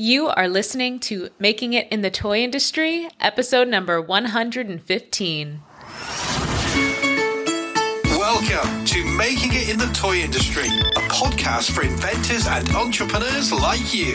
You are listening to Making It in the Toy Industry, episode number 115. Welcome to Making It in the Toy Industry, a podcast for inventors and entrepreneurs like you.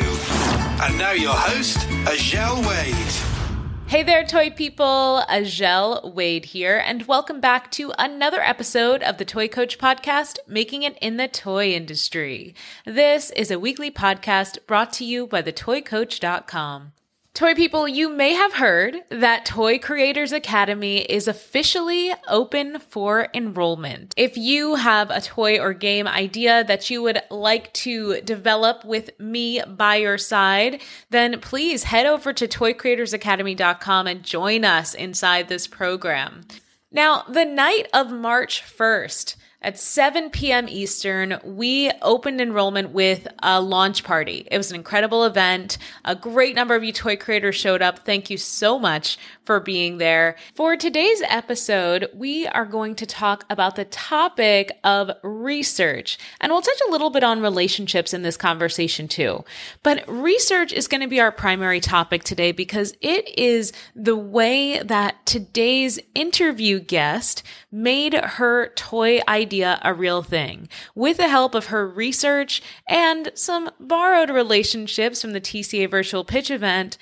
And now your host, Azhelle Wade. Hey there, toy people. Azhelle Wade here, and welcome back to another episode of the Toy Coach Podcast, Making It in the Toy Industry. This is a weekly podcast brought to you by thetoycoach.com. Toy people, you may have heard that Toy Creators Academy is officially open for enrollment. If you have a toy or game idea that you would like to develop with me by your side, then please head over to toycreatorsacademy.com and join us inside this program. Now, the night of March 1st, at 7 p.m. Eastern, we opened enrollment with a launch party. It was an incredible event. A great number of you toy creators showed up. Thank you so much for being there. For today's episode, we are going to talk about the topic of research. And we'll touch a little bit on relationships in this conversation too. But research is going to be our primary topic today because it is the way that today's interview guest made her toy idea a real thing with the help of her research and some borrowed relationships from the TCA virtual pitch event.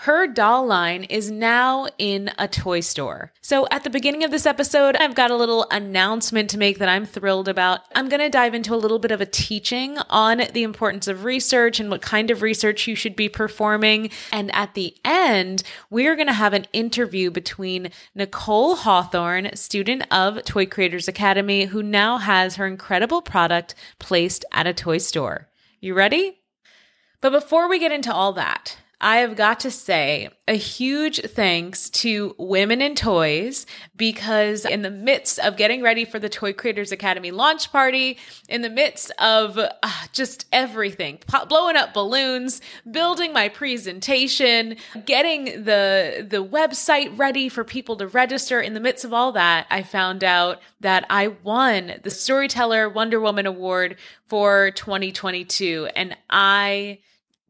Her doll line is now in a toy store. So at the beginning of this episode, I've got a little announcement to make that I'm thrilled about. I'm going to dive into a little bit of a teaching on the importance of research and what kind of research you should be performing. And at the end, we're going to have an interview between Nicole Hawthorne, student of Toy Creators Academy, who now has her incredible product placed at a toy store. You ready? But before we get into all that, I have got to say a huge thanks to Women in Toys because in the midst of getting ready for the Toy Creators Academy launch party, in the midst of uh, just everything, blowing up balloons, building my presentation, getting the the website ready for people to register, in the midst of all that, I found out that I won the Storyteller Wonder Woman Award for 2022 and I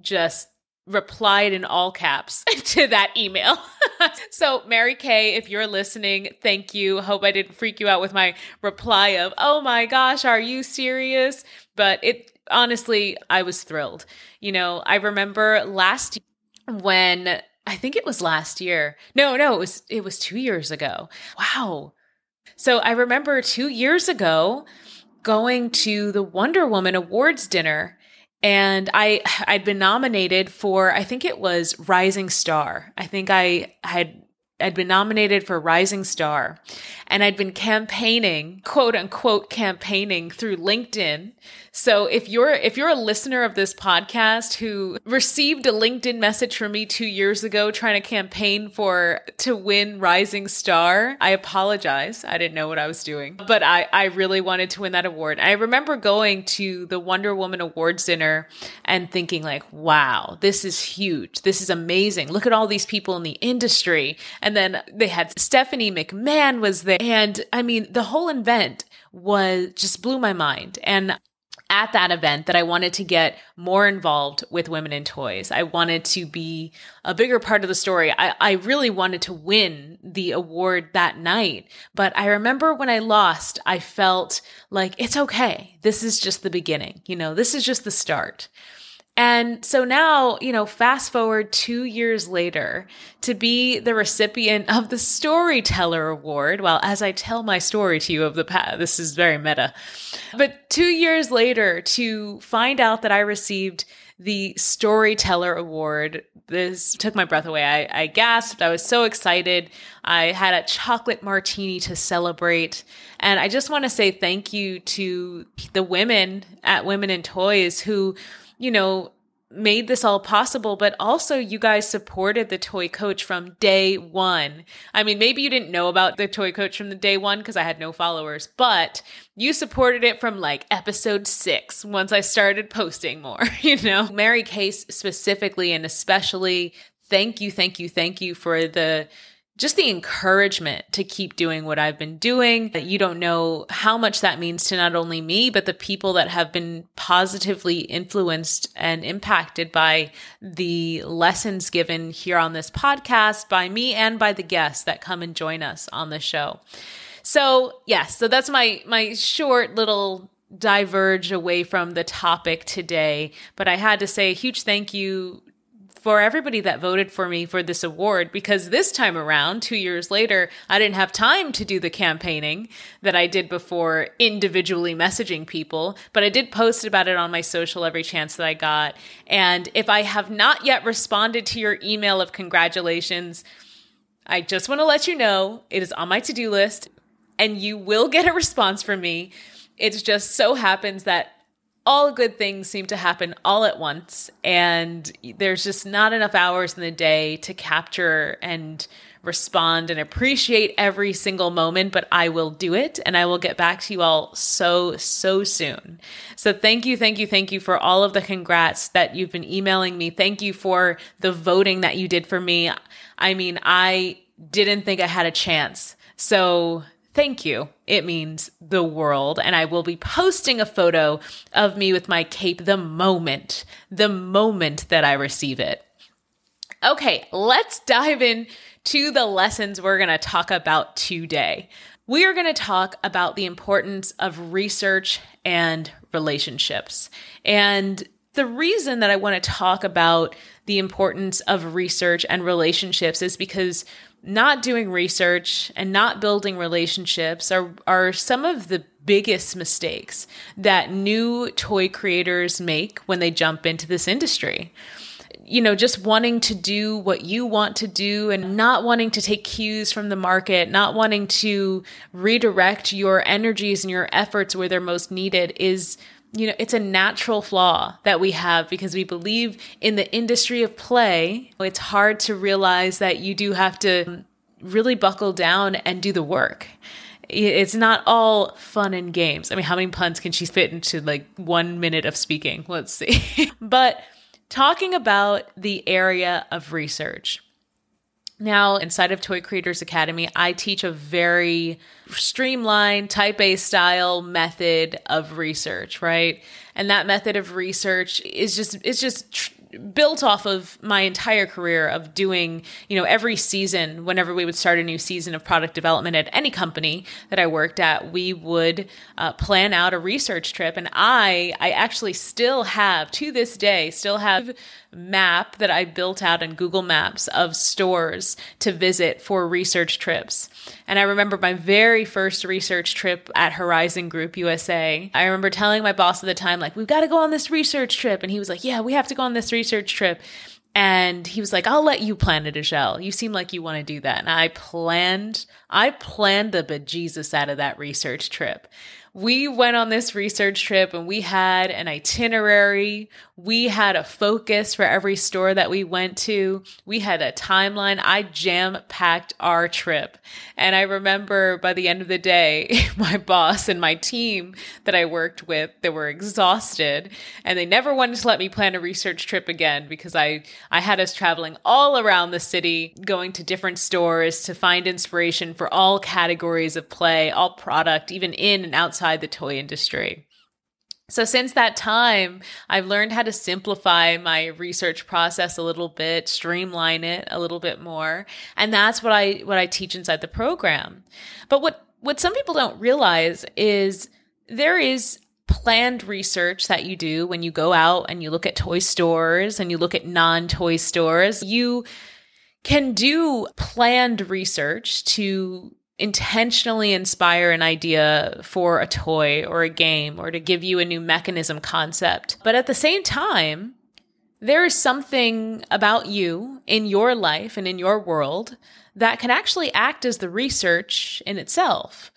just replied in all caps to that email. so, Mary Kay, if you're listening, thank you. Hope I didn't freak you out with my reply of, "Oh my gosh, are you serious?" But it honestly, I was thrilled. You know, I remember last when I think it was last year. No, no, it was it was 2 years ago. Wow. So, I remember 2 years ago going to the Wonder Woman Awards dinner and I I'd been nominated for I think it was Rising Star. I think I had I'd been nominated for Rising Star and I'd been campaigning, quote unquote campaigning through LinkedIn. So if you're if you're a listener of this podcast who received a LinkedIn message from me 2 years ago trying to campaign for to win Rising Star, I apologize. I didn't know what I was doing. But I I really wanted to win that award. I remember going to the Wonder Woman Awards dinner and thinking like, "Wow, this is huge. This is amazing. Look at all these people in the industry." And then they had Stephanie McMahon was there. And I mean, the whole event was just blew my mind. And at that event that I wanted to get more involved with women in toys. I wanted to be a bigger part of the story. I, I really wanted to win the award that night. But I remember when I lost, I felt like it's okay. This is just the beginning. You know, this is just the start. And so now, you know, fast forward two years later to be the recipient of the Storyteller Award. Well, as I tell my story to you of the past, this is very meta. But two years later to find out that I received the Storyteller Award, this took my breath away. I, I gasped. I was so excited. I had a chocolate martini to celebrate. And I just want to say thank you to the women at Women in Toys who you know, made this all possible, but also you guys supported the toy coach from day one. I mean, maybe you didn't know about the toy coach from the day one because I had no followers, but you supported it from like episode six once I started posting more, you know? Mary Case specifically and especially, thank you, thank you, thank you for the just the encouragement to keep doing what I've been doing. That you don't know how much that means to not only me, but the people that have been positively influenced and impacted by the lessons given here on this podcast by me and by the guests that come and join us on the show. So, yes, so that's my my short little diverge away from the topic today, but I had to say a huge thank you for everybody that voted for me for this award because this time around, two years later, I didn't have time to do the campaigning that I did before individually messaging people, but I did post about it on my social every chance that I got. And if I have not yet responded to your email of congratulations, I just want to let you know it is on my to do list and you will get a response from me. It just so happens that all good things seem to happen all at once and there's just not enough hours in the day to capture and respond and appreciate every single moment but I will do it and I will get back to you all so so soon. So thank you thank you thank you for all of the congrats that you've been emailing me. Thank you for the voting that you did for me. I mean, I didn't think I had a chance. So Thank you. It means the world. And I will be posting a photo of me with my cape the moment, the moment that I receive it. Okay, let's dive in to the lessons we're going to talk about today. We are going to talk about the importance of research and relationships. And the reason that I want to talk about the importance of research and relationships is because not doing research and not building relationships are, are some of the biggest mistakes that new toy creators make when they jump into this industry. You know, just wanting to do what you want to do and not wanting to take cues from the market, not wanting to redirect your energies and your efforts where they're most needed is you know, it's a natural flaw that we have because we believe in the industry of play. It's hard to realize that you do have to really buckle down and do the work. It's not all fun and games. I mean, how many puns can she fit into like one minute of speaking? Let's see. but talking about the area of research. Now, inside of Toy Creators Academy, I teach a very streamlined, type A style method of research, right? And that method of research is just, it's just tr- built off of my entire career of doing, you know, every season, whenever we would start a new season of product development at any company that I worked at, we would uh, plan out a research trip. And I, I actually still have, to this day, still have map that I built out in Google Maps of stores to visit for research trips. And I remember my very first research trip at Horizon Group USA. I remember telling my boss at the time, like, we've got to go on this research trip. And he was like, yeah, we have to go on this research trip. And he was like, I'll let you plan it, Azhelle. You seem like you want to do that. And I planned, I planned the bejesus out of that research trip we went on this research trip and we had an itinerary. We had a focus for every store that we went to. We had a timeline. I jam packed our trip. And I remember by the end of the day, my boss and my team that I worked with, they were exhausted and they never wanted to let me plan a research trip again because I, I had us traveling all around the city, going to different stores to find inspiration for all categories of play, all product, even in and outside the toy industry. So since that time, I've learned how to simplify my research process a little bit, streamline it a little bit more, and that's what I what I teach inside the program. But what what some people don't realize is there is planned research that you do when you go out and you look at toy stores and you look at non-toy stores. You can do planned research to intentionally inspire an idea for a toy or a game or to give you a new mechanism concept. But at the same time, there is something about you in your life and in your world that can actually act as the research in itself.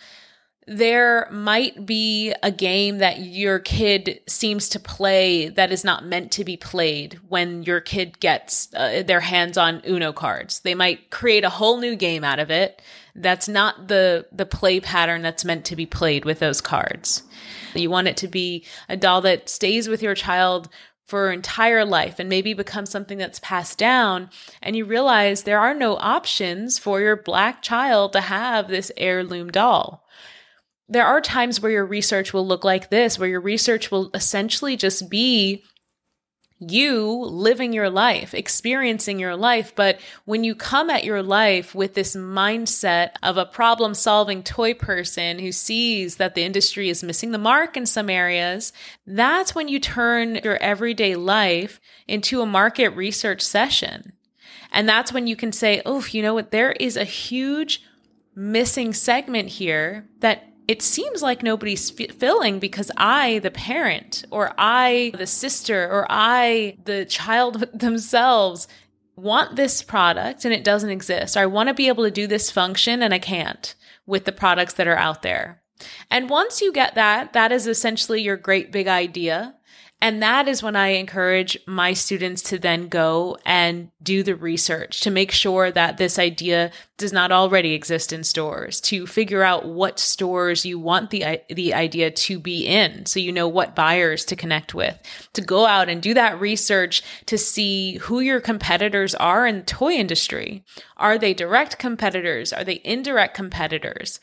There might be a game that your kid seems to play that is not meant to be played when your kid gets uh, their hands on Uno cards. They might create a whole new game out of it that's not the the play pattern that's meant to be played with those cards. You want it to be a doll that stays with your child for entire life and maybe become something that's passed down and you realize there are no options for your black child to have this heirloom doll there are times where your research will look like this where your research will essentially just be you living your life, experiencing your life. But when you come at your life with this mindset of a problem solving toy person who sees that the industry is missing the mark in some areas, that's when you turn your everyday life into a market research session. And that's when you can say, oh, you know what? There is a huge missing segment here that it seems like nobody's f- filling because I, the parent, or I, the sister, or I, the child themselves, want this product and it doesn't exist. I want to be able to do this function and I can't with the products that are out there. And once you get that, that is essentially your great big idea. And that is when I encourage my students to then go and do the research to make sure that this idea does not already exist in stores, to figure out what stores you want the, the idea to be in. So you know what buyers to connect with, to go out and do that research to see who your competitors are in the toy industry. Are they direct competitors? Are they indirect competitors?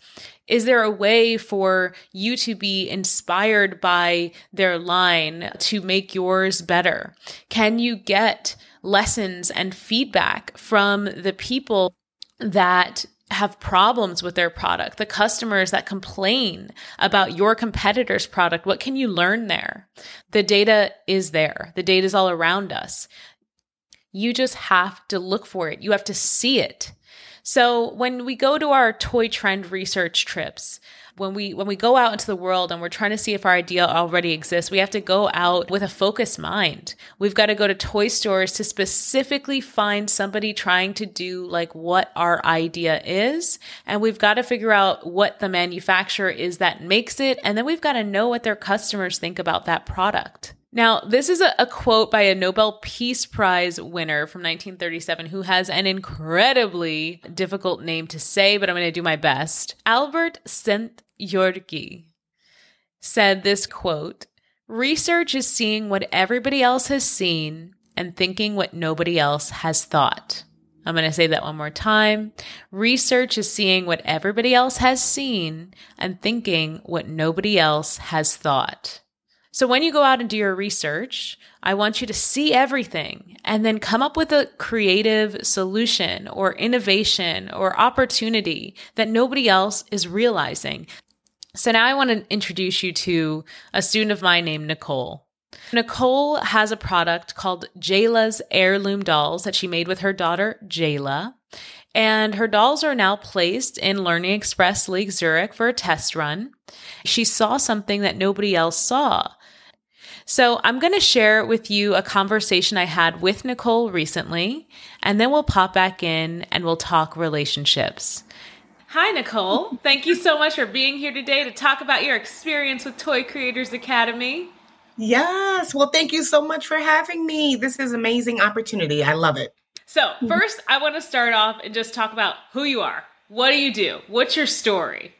Is there a way for you to be inspired by their line to make yours better? Can you get lessons and feedback from the people that have problems with their product, the customers that complain about your competitor's product, what can you learn there? The data is there. The data is all around us. You just have to look for it. You have to see it. So when we go to our toy trend research trips, when we when we go out into the world and we're trying to see if our idea already exists, we have to go out with a focused mind. We've got to go to toy stores to specifically find somebody trying to do like what our idea is, and we've got to figure out what the manufacturer is that makes it, and then we've got to know what their customers think about that product. Now, this is a, a, quote by a Nobel Peace Prize winner from 1937 who has an incredibly difficult name to say, but I'm going to do my best. Albert Szent-Györgyi said this quote Research is seeing what everybody else has seen and thinking what nobody else has thought. I'm going to say that one more time. Research is seeing what everybody else has seen and thinking what nobody else has thought. So when you go out and do your research, I want you to see everything and then come up with a creative solution or innovation or opportunity that nobody else is realizing. So now I want to introduce you to a student of mine named Nicole. Nicole has a product called Jayla's Heirloom Dolls that she made with her daughter, Jayla. And her dolls are now placed in Learning Express Lake Zurich for a test run. She saw something that nobody else saw. So I'm going to share with you a conversation I had with Nicole recently, and then we'll pop back in and we'll talk relationships. Hi, Nicole. Thank you so much for being here today to talk about your experience with Toy Creators Academy. Yes. Well, thank you so much for having me. This is amazing opportunity. I love it. So, first, I want to start off and just talk about who you are. What do you do? What's your story?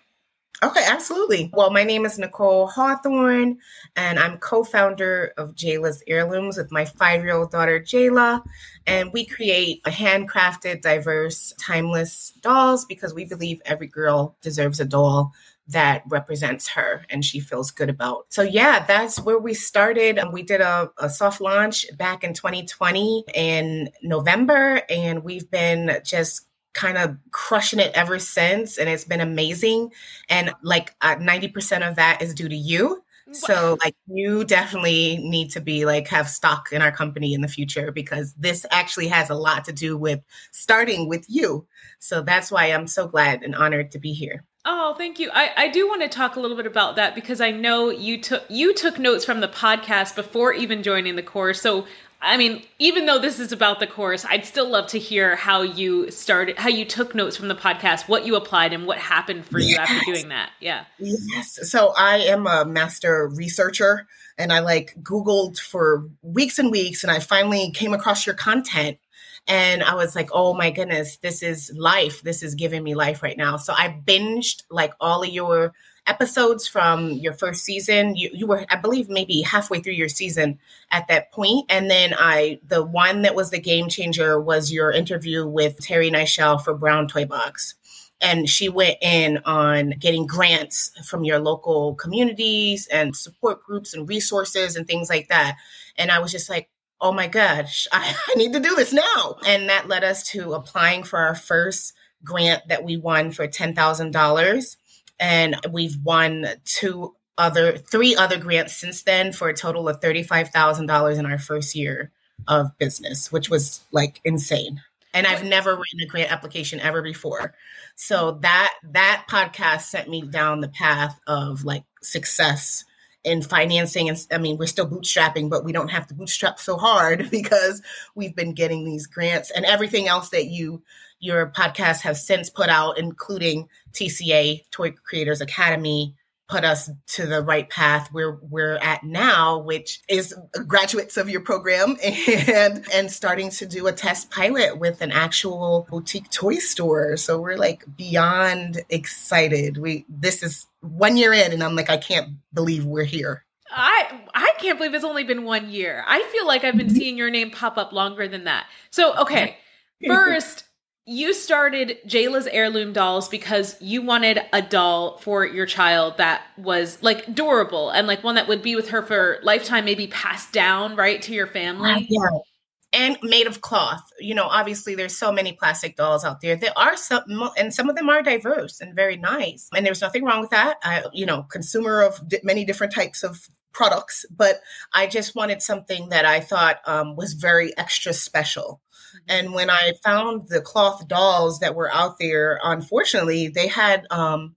Okay, absolutely. Well, my name is Nicole Hawthorne, and I'm co founder of Jayla's Heirlooms with my five year old daughter, Jayla. And we create a handcrafted, diverse, timeless dolls because we believe every girl deserves a doll that represents her and she feels good about. So yeah, that's where we started. Um, we did a, a, soft launch back in 2020 in November, and we've been just kind of crushing it ever since and it's been amazing and like uh, 90% of that is due to you so like you definitely need to be like have stock in our company in the future because this actually has a lot to do with starting with you so that's why i'm so glad and honored to be here Oh, thank you. I, I do want to talk a little bit about that because I know you took you took notes from the podcast before even joining the course. So I mean, even though this is about the course, I'd still love to hear how you started, how you took notes from the podcast, what you applied, and what happened for you after doing that. Yeah. Yes. So I am a master researcher and I like Googled for weeks and weeks and I finally came across your content and I was like, oh my goodness, this is life. This is giving me life right now. So I binged like all of your episodes from your first season. You, you were, I believe, maybe halfway through your season at that point. And then I, the one that was the game changer was your interview with Terry Nichelle for Brown Toy Box. And she went in on getting grants from your local communities and support groups and resources and things like that. And I was just like, oh my gosh, I, I need to do this now. And that led us to applying for our first grant that we won for $10,000. And we've won two other, three other grants since then for a total of $35,000 in our first year of business, which was like insane. And I've never written a grant application ever before. So that that podcast sent me down the path of like success in financing and i mean we're still bootstrapping but we don't have to bootstrap so hard because we've been getting these grants and everything else that you your podcast have since put out including tca toy creators academy put us to the right path where we're at now which is graduates of your program and and starting to do a test pilot with an actual boutique toy store so we're like beyond excited we this is one year in and i'm like i can't believe we're here I I can't believe it's only been one year. I feel like I've been mm-hmm. seeing your name pop up longer than that. So okay, first you started Jayla's heirloom dolls because you wanted a doll for your child that was like durable and like one that would be with her for lifetime, maybe passed down right to your family. Yeah. And made of cloth. You know, obviously there's so many plastic dolls out there. There are some, and some of them are diverse and very nice. And there's nothing wrong with that. I, you know, consumer of many different types of products, but I just wanted something that I thought um, was very extra special. And when I found the cloth dolls that were out there, unfortunately, they had um,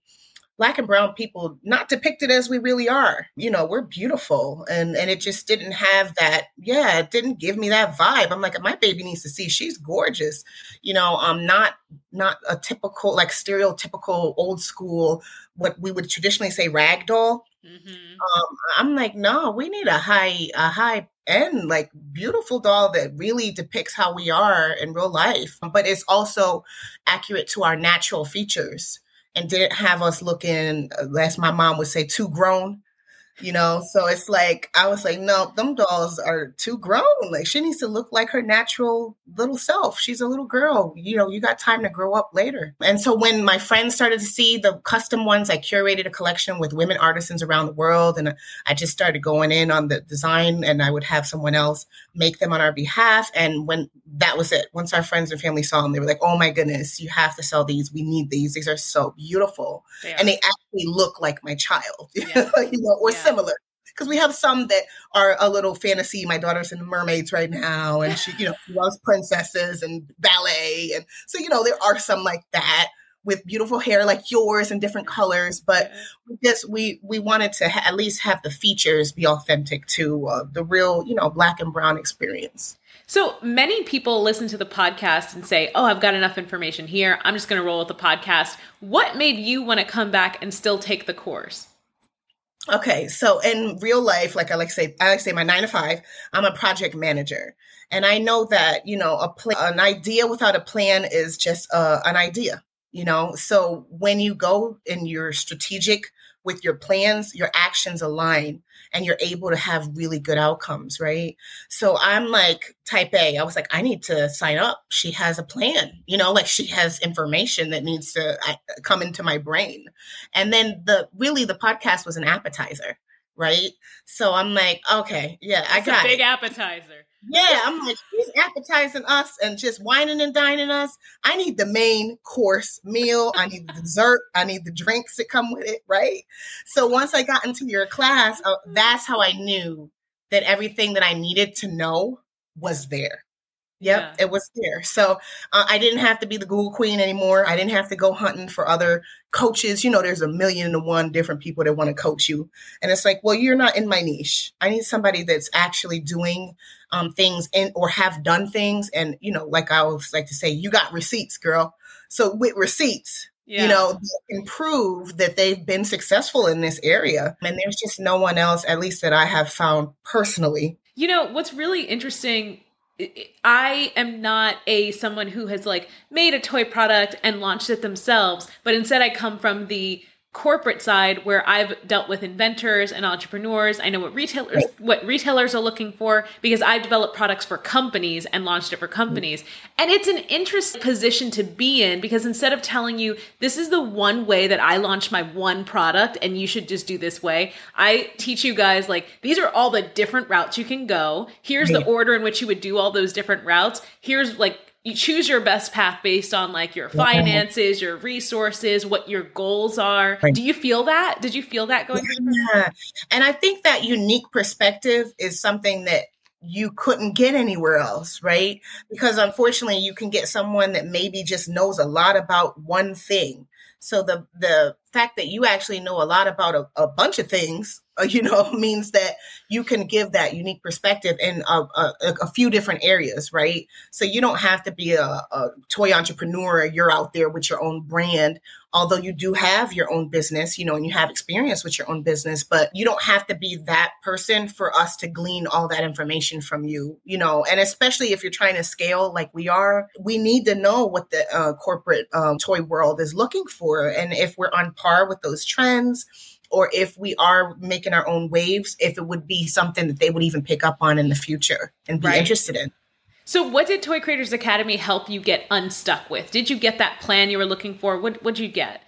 black and brown people not depicted as we really are. You know, we're beautiful, and and it just didn't have that. Yeah, it didn't give me that vibe. I'm like, my baby needs to see she's gorgeous. You know, I'm not not a typical like stereotypical old school what we would traditionally say rag doll. Mm-hmm. Um, I'm like, no, we need a high a high end, like beautiful doll that really depicts how we are in real life, but it's also accurate to our natural features and didn't have us looking, as my mom would say, too grown you know? So it's like i was like no them dolls are too grown. Like she needs to look like her natural little self. She's a little girl. You know you got time to grow up later. And so when my friends started to see the custom ones i curated a collection with women artisans around the world and i just started going in on the design and i would have someone else make them on our behalf. And when that was it. Once our friends and family saw them they were like oh my goodness you have to sell these. We need these. These are so beautiful. They and they actually look like my child yeah. you know or yeah similar because we have some that are a little fantasy. My daughter's in mermaids right now, and she, you know, loves princesses and ballet, and so you know there are some like that with beautiful hair like yours and different colors. But we just we we wanted to ha- at least have the features be authentic to uh, the real, you know, black and brown experience. So many people listen to the podcast and say, "Oh, I've got enough information here. I'm just going to roll with the podcast." What made you want to come back and still take the course? Okay, so in real life, like I like to say, I like to say my nine to five, I'm a project manager. And I know that, you know, a plan, an idea without a plan is just uh, an idea, you know? So when you go and you're strategic with your plans, your actions align and you're able to have really good outcomes, right? So I'm like type A. I was like, I need to sign up. She has a plan, you know, like she has information that needs to come into my brain. And then the really the podcast was an appetizer, right? So I'm like, okay, yeah, I got a big it. appetizer. Yeah, I'm like, she's appetizing us and just whining and dining us. I need the main course meal. I need the dessert. I need the drinks that come with it, right? So once I got into your class, uh, that's how I knew that everything that I needed to know was there. Yep, yeah. it was there. So uh, I didn't have to be the Google queen anymore. I didn't have to go hunting for other coaches. You know, there's a million and one different people that want to coach you. And it's like, well, you're not in my niche. I need somebody that's actually doing um, things and or have done things. And, you know, like I always like to say, you got receipts, girl. So with receipts, yeah. you know, can prove that they've been successful in this area. And there's just no one else, at least that I have found personally. You know, what's really interesting I am not a someone who has like made a toy product and launched it themselves, but instead I come from the corporate side where I've dealt with inventors and entrepreneurs. I know what retailers what retailers are looking for because I've developed products for companies and launched it for companies. And it's an interesting position to be in because instead of telling you this is the one way that I launch my one product and you should just do this way, I teach you guys like these are all the different routes you can go. Here's the order in which you would do all those different routes. Here's like you choose your best path based on like your finances, your resources, what your goals are. Right. Do you feel that? Did you feel that going yeah. And I think that unique perspective is something that you couldn't get anywhere else, right? Because unfortunately, you can get someone that maybe just knows a lot about one thing. So the the fact that you actually know a lot about a, a bunch of things you know, means that you can give that unique perspective in a, a, a, few different areas, right? So you don't have to be a, a toy entrepreneur. You're out there with your own brand, although you do have your own business, you know, and you have experience with your own business, but you don't have to be that person for us to glean all that information from you, you know, and especially if you're trying to scale like we are, we need to know what the uh, corporate um, toy world is looking for. And if we're on par with those trends, or if we are making our own waves, if it would be something that they would even pick up on in the future and be right. interested in. So, what did Toy Creators Academy help you get unstuck with? Did you get that plan you were looking for? What did you get?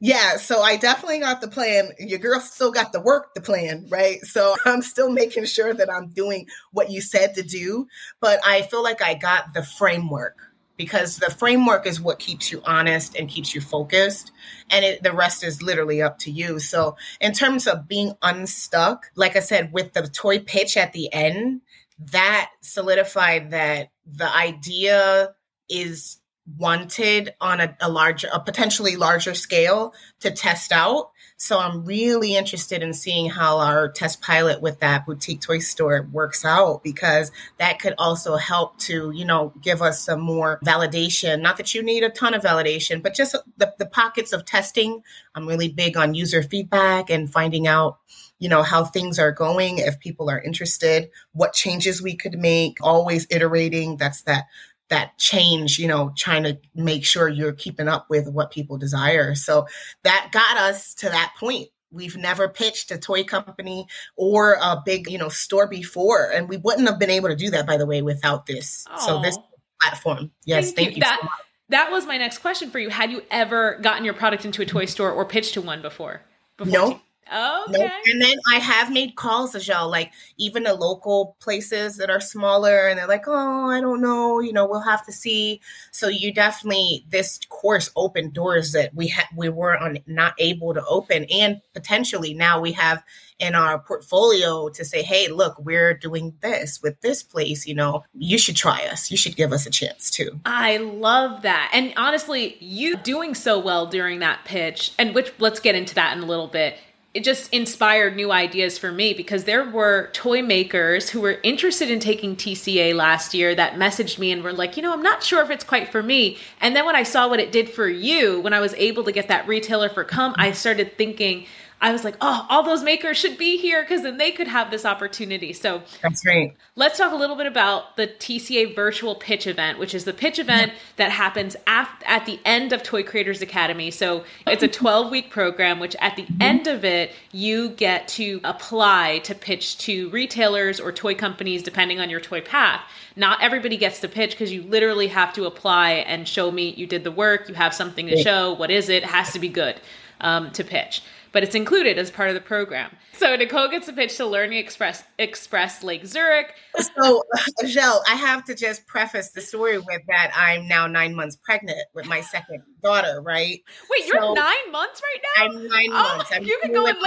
Yeah, so I definitely got the plan. Your girl still got the work, the plan, right? So I'm still making sure that I'm doing what you said to do, but I feel like I got the framework because the framework is what keeps you honest and keeps you focused and it, the rest is literally up to you. So in terms of being unstuck like i said with the toy pitch at the end that solidified that the idea is wanted on a, a larger a potentially larger scale to test out so I'm really interested in seeing how our test pilot with that boutique toy store works out because that could also help to, you know, give us some more validation. Not that you need a ton of validation, but just the, the pockets of testing. I'm really big on user feedback and finding out you know how things are going if people are interested what changes we could make always iterating that's that that change, you know, trying to make sure you're keeping up with what people desire. So that got us to that point. We've never pitched a toy company or a big, you know, store before. And we wouldn't have been able to do that, by the way, without this. Aww. So this platform. Yes, thank, thank you. that, so that was my next question for you. Had you ever gotten your product into a toy store or pitched to one before? before no. Okay. And then I have made calls as y'all, like even the local places that are smaller, and they're like, "Oh, I don't know, you know, we'll have to see." So you definitely this course opened doors that we had we were on not able to open, and potentially now we have in our portfolio to say, "Hey, look, we're doing this with this place. You know, you should try us. You should give us a chance too." I love that, and honestly, you doing so well during that pitch, and which let's get into that in a little bit it just inspired new ideas for me because there were toy makers who were interested in taking TCA last year that messaged me and were like, you know, I'm not sure if it's quite for me. And then when I saw what it did for you, when I was able to get that retailer for come, I started thinking, I was like, oh, all those makers should be here because then they could have this opportunity. So that's great. Let's talk a little bit about the TCA virtual pitch event, which is the pitch event yeah. that happens at, at the end of Toy Creators Academy. So it's a 12 week program, which at the mm-hmm. end of it, you get to apply to pitch to retailers or toy companies, depending on your toy path. Not everybody gets to pitch because you literally have to apply and show me you did the work, you have something to show. What is it? it has to be good um, to pitch but it's included as part of the program. So Nicole gets a pitch to Learning Express Express Lake Zurich. So, Azhelle, I have to just preface the story with that I'm now nine months pregnant with my second daughter, right? Wait, you're so, nine months right now? I'm nine oh, months. I'm you can go into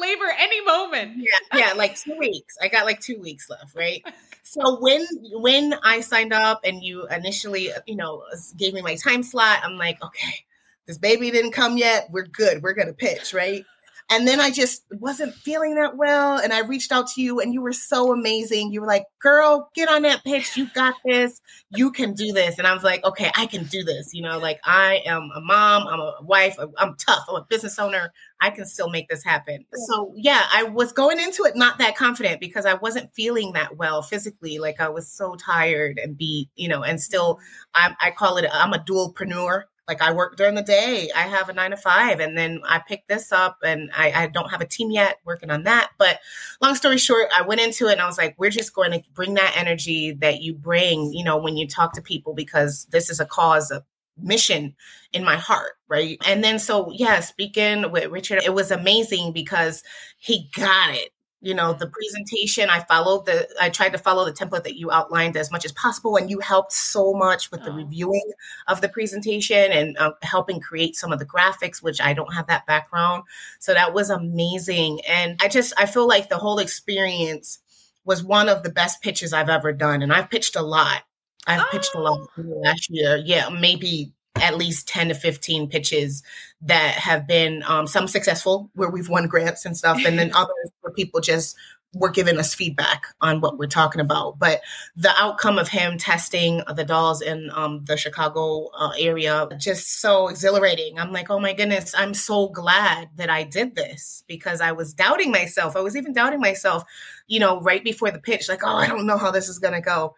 labor any moment. Yeah, yeah, like two weeks. I got like two weeks left, right? so when when I signed up and you initially, you know, gave me my time slot, I'm like, okay this baby didn't come yet. We're good. We're going to pitch, right? And then I just wasn't feeling that well. And I reached out to you, and you were so amazing. You were like, girl, get on that pitch. You got this. You can do this. And I was like, okay, I can do this. You know, like I am a mom, I'm a wife, I'm tough, I'm a business owner. I can still make this happen. So, yeah, I was going into it not that confident because I wasn't feeling that well physically. Like I was so tired and beat, you know, and still, I, I call it, I'm a dualpreneur Like I work during the day. I have a nine to five, and then I picked this up, and I, I don't have a team yet working on that. But long story short, I went into it, and I was like, we're just going to bring that energy that you bring, you know, when you talk to people, because this is a cause of mission in my heart, right? And then so yeah, speaking with Richard, it was amazing because he got it you know the presentation i followed the i tried to follow the template that you outlined as much as possible and you helped so much with the oh. reviewing of the presentation and uh, helping create some of the graphics which i don't have that background so that was amazing and i just i feel like the whole experience was one of the best pitches i've ever done and i've pitched a lot i've oh. pitched a lot oh. last year yeah maybe at least 10 to 15 pitches that have been um, some successful where we've won grants and stuff and then others where people just were giving us feedback on what we're talking about. But the outcome of him testing the dolls in um, the chicago uh, area just so exhilarating. I'm like oh my goodness i'm so glad that i did this because i was doubting myself. I was even doubting myself you know right before the pitch like oh i don't know how this is going to go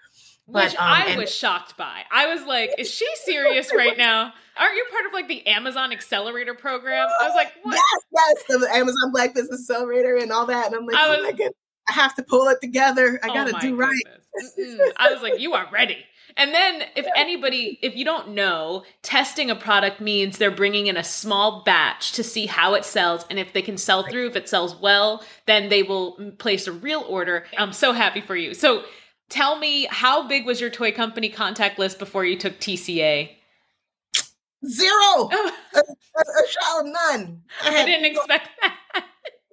which um, I and- was shocked by. I was like, is she serious right now? Aren't you part of like the Amazon Accelerator program? I was like, what? Yes, yes, the Amazon Black Business Accelerator and all that. And I'm like, I oh was, oh my goodness, I have to pull it together. I oh got to do goodness. right. I was like, you are ready. And then, if anybody, if you don't know, testing a product means they're bringing in a small batch to see how it sells. And if they can sell through, if it sells well, then they will place a real order. I'm so happy for you. So, tell me how big was your toy company contact list before you took TCA? Zero. a, a, a child none. I, I didn't expect that.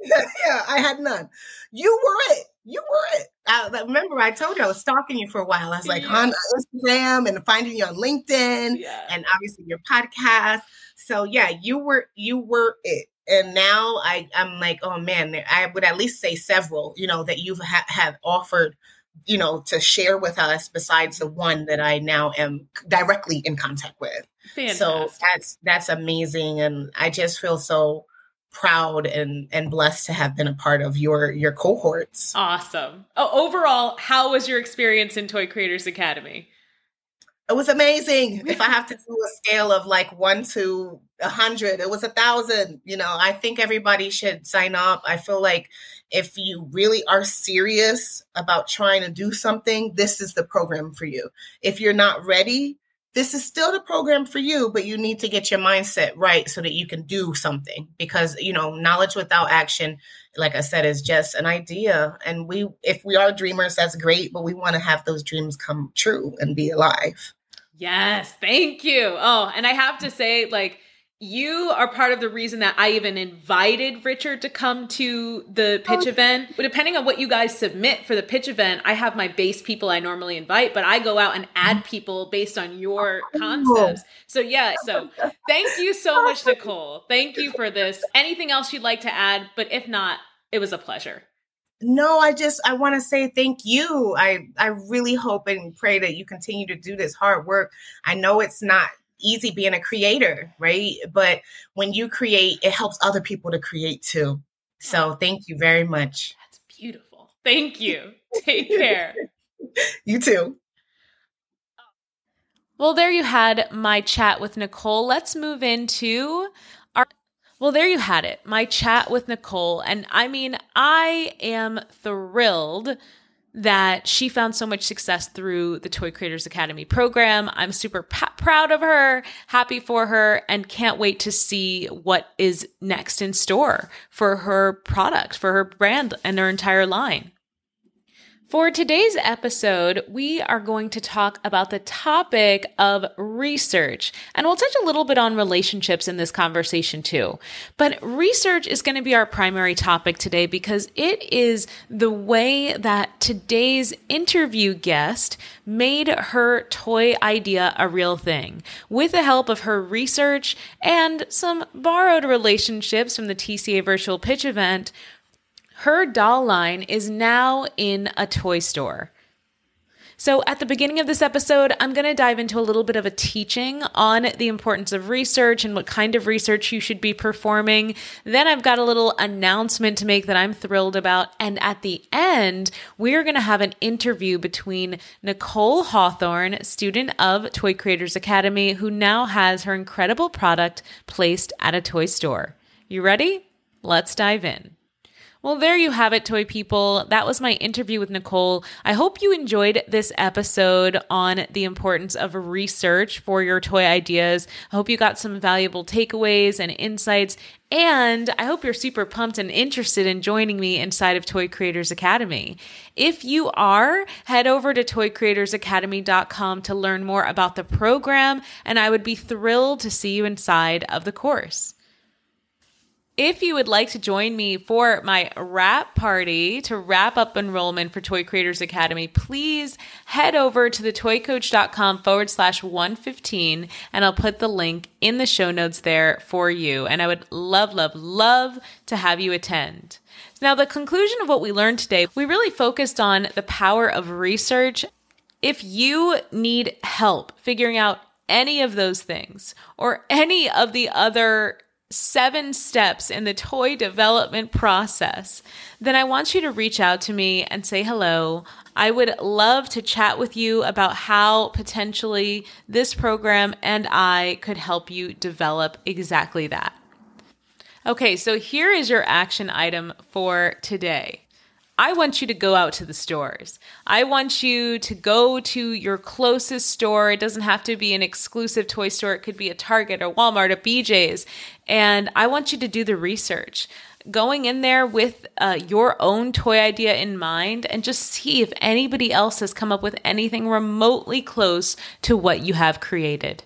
yeah, I had none. You were it. You were it. I, remember, I told you I was stalking you for a while. I was like yeah. on Instagram and finding you on LinkedIn, yeah. and obviously your podcast. So yeah, you were you were it. And now I I'm like, oh man, I would at least say several, you know, that you've ha- have offered you know, to share with us besides the one that I now am directly in contact with. Fantastic. So that's that's amazing and I just feel so proud and and blessed to have been a part of your your cohorts. Awesome. Oh, overall, how was your experience in Toy Creators Academy? It was amazing. if I have to do a scale of like one to a hundred, it was a thousand. You know, I think everybody should sign up. I feel like if you really are serious about trying to do something, this is the program for you. If you're not ready, this is still the program for you, but you need to get your mindset right so that you can do something because, you know, knowledge without action, like I said, is just an idea. And we, if we are dreamers, that's great, but we want to have those dreams come true and be alive. Yes. Thank you. Oh, and I have to say, like, you are part of the reason that I even invited Richard to come to the pitch oh. event. But depending on what you guys submit for the pitch event, I have my base people I normally invite, but I go out and add people based on your oh. concepts. So yeah, so thank you so much, Nicole. Thank you for this. Anything else you'd like to add? But if not, it was a pleasure. No, I just I want to say thank you. I I really hope and pray that you continue to do this hard work. I know it's not easy being a creator, right? But when you create, it helps other people to create too. So thank you very much. That's beautiful. Thank you. Take care. you too. Well, there you had my chat with Nicole. Let's move into our. Well, there you had it, my chat with Nicole. And I mean, I am thrilled that she found so much success through the Toy Creators Academy program. I'm super p- proud of her, happy for her, and can't wait to see what is next in store for her product, for her brand, and her entire line. For today's episode, we are going to talk about the topic of research, and we'll touch a little bit on relationships in this conversation too. But research is going to be our primary topic today because it is the way that today's interview guest made her toy idea a real thing with the help of her research and some borrowed relationships from the TCA virtual pitch event her doll line is now in a toy store. So, at the beginning of this episode, I'm going to dive into a little bit of a teaching on the importance of research and what kind of research you should be performing. Then, I've got a little announcement to make that I'm thrilled about. And at the end, we're going to have an interview between Nicole Hawthorne, student of Toy Creators Academy, who now has her incredible product placed at a toy store. You ready? Let's dive in. Well, there you have it, toy people. That was my interview with Nicole. I hope you enjoyed this episode on the importance of research for your toy ideas. I hope you got some valuable takeaways and insights. And I hope you're super pumped and interested in joining me inside of Toy Creators Academy. If you are, head over to toycreatorsacademy.com to learn more about the program, and I would be thrilled to see you inside of the course. If you would like to join me for my wrap party to wrap up enrollment for Toy Creators Academy, please head over to thetoycoach.com forward slash 115 and I'll put the link in the show notes there for you. And I would love, love, love to have you attend. Now, the conclusion of what we learned today, we really focused on the power of research. If you need help figuring out any of those things or any of the other seven steps in the toy development process, then I want you to reach out to me and say hello. I would love to chat with you about how potentially this program and I could help you develop exactly that. Okay, so here is your action item for today. I want you to go out to the stores. I want you to go to your closest store. It doesn't have to be an exclusive toy store, it could be a Target or Walmart or BJ's. And I want you to do the research. Going in there with uh, your own toy idea in mind and just see if anybody else has come up with anything remotely close to what you have created.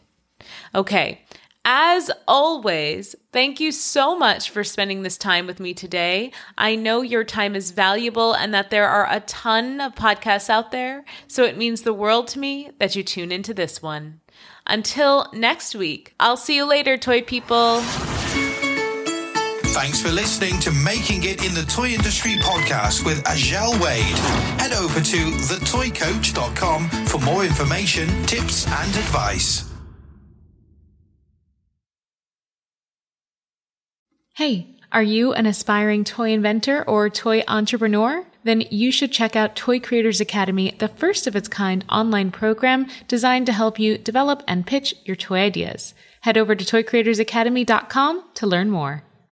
Okay, as always, thank you so much for spending this time with me today. I know your time is valuable and that there are a ton of podcasts out there, so it means the world to me that you tune into this one. Until next week, I'll see you later, toy people. Thanks for listening to Making It in the Toy Industry podcast with Azhelle Wade. Head over to thetoycoach.com for more information, tips, and advice. Hey, are you an aspiring toy inventor or toy entrepreneur? Then you should check out Toy Creators Academy, the first of its kind online program designed to help you develop and pitch your toy ideas. Head over to toycreatorsacademy.com to learn more.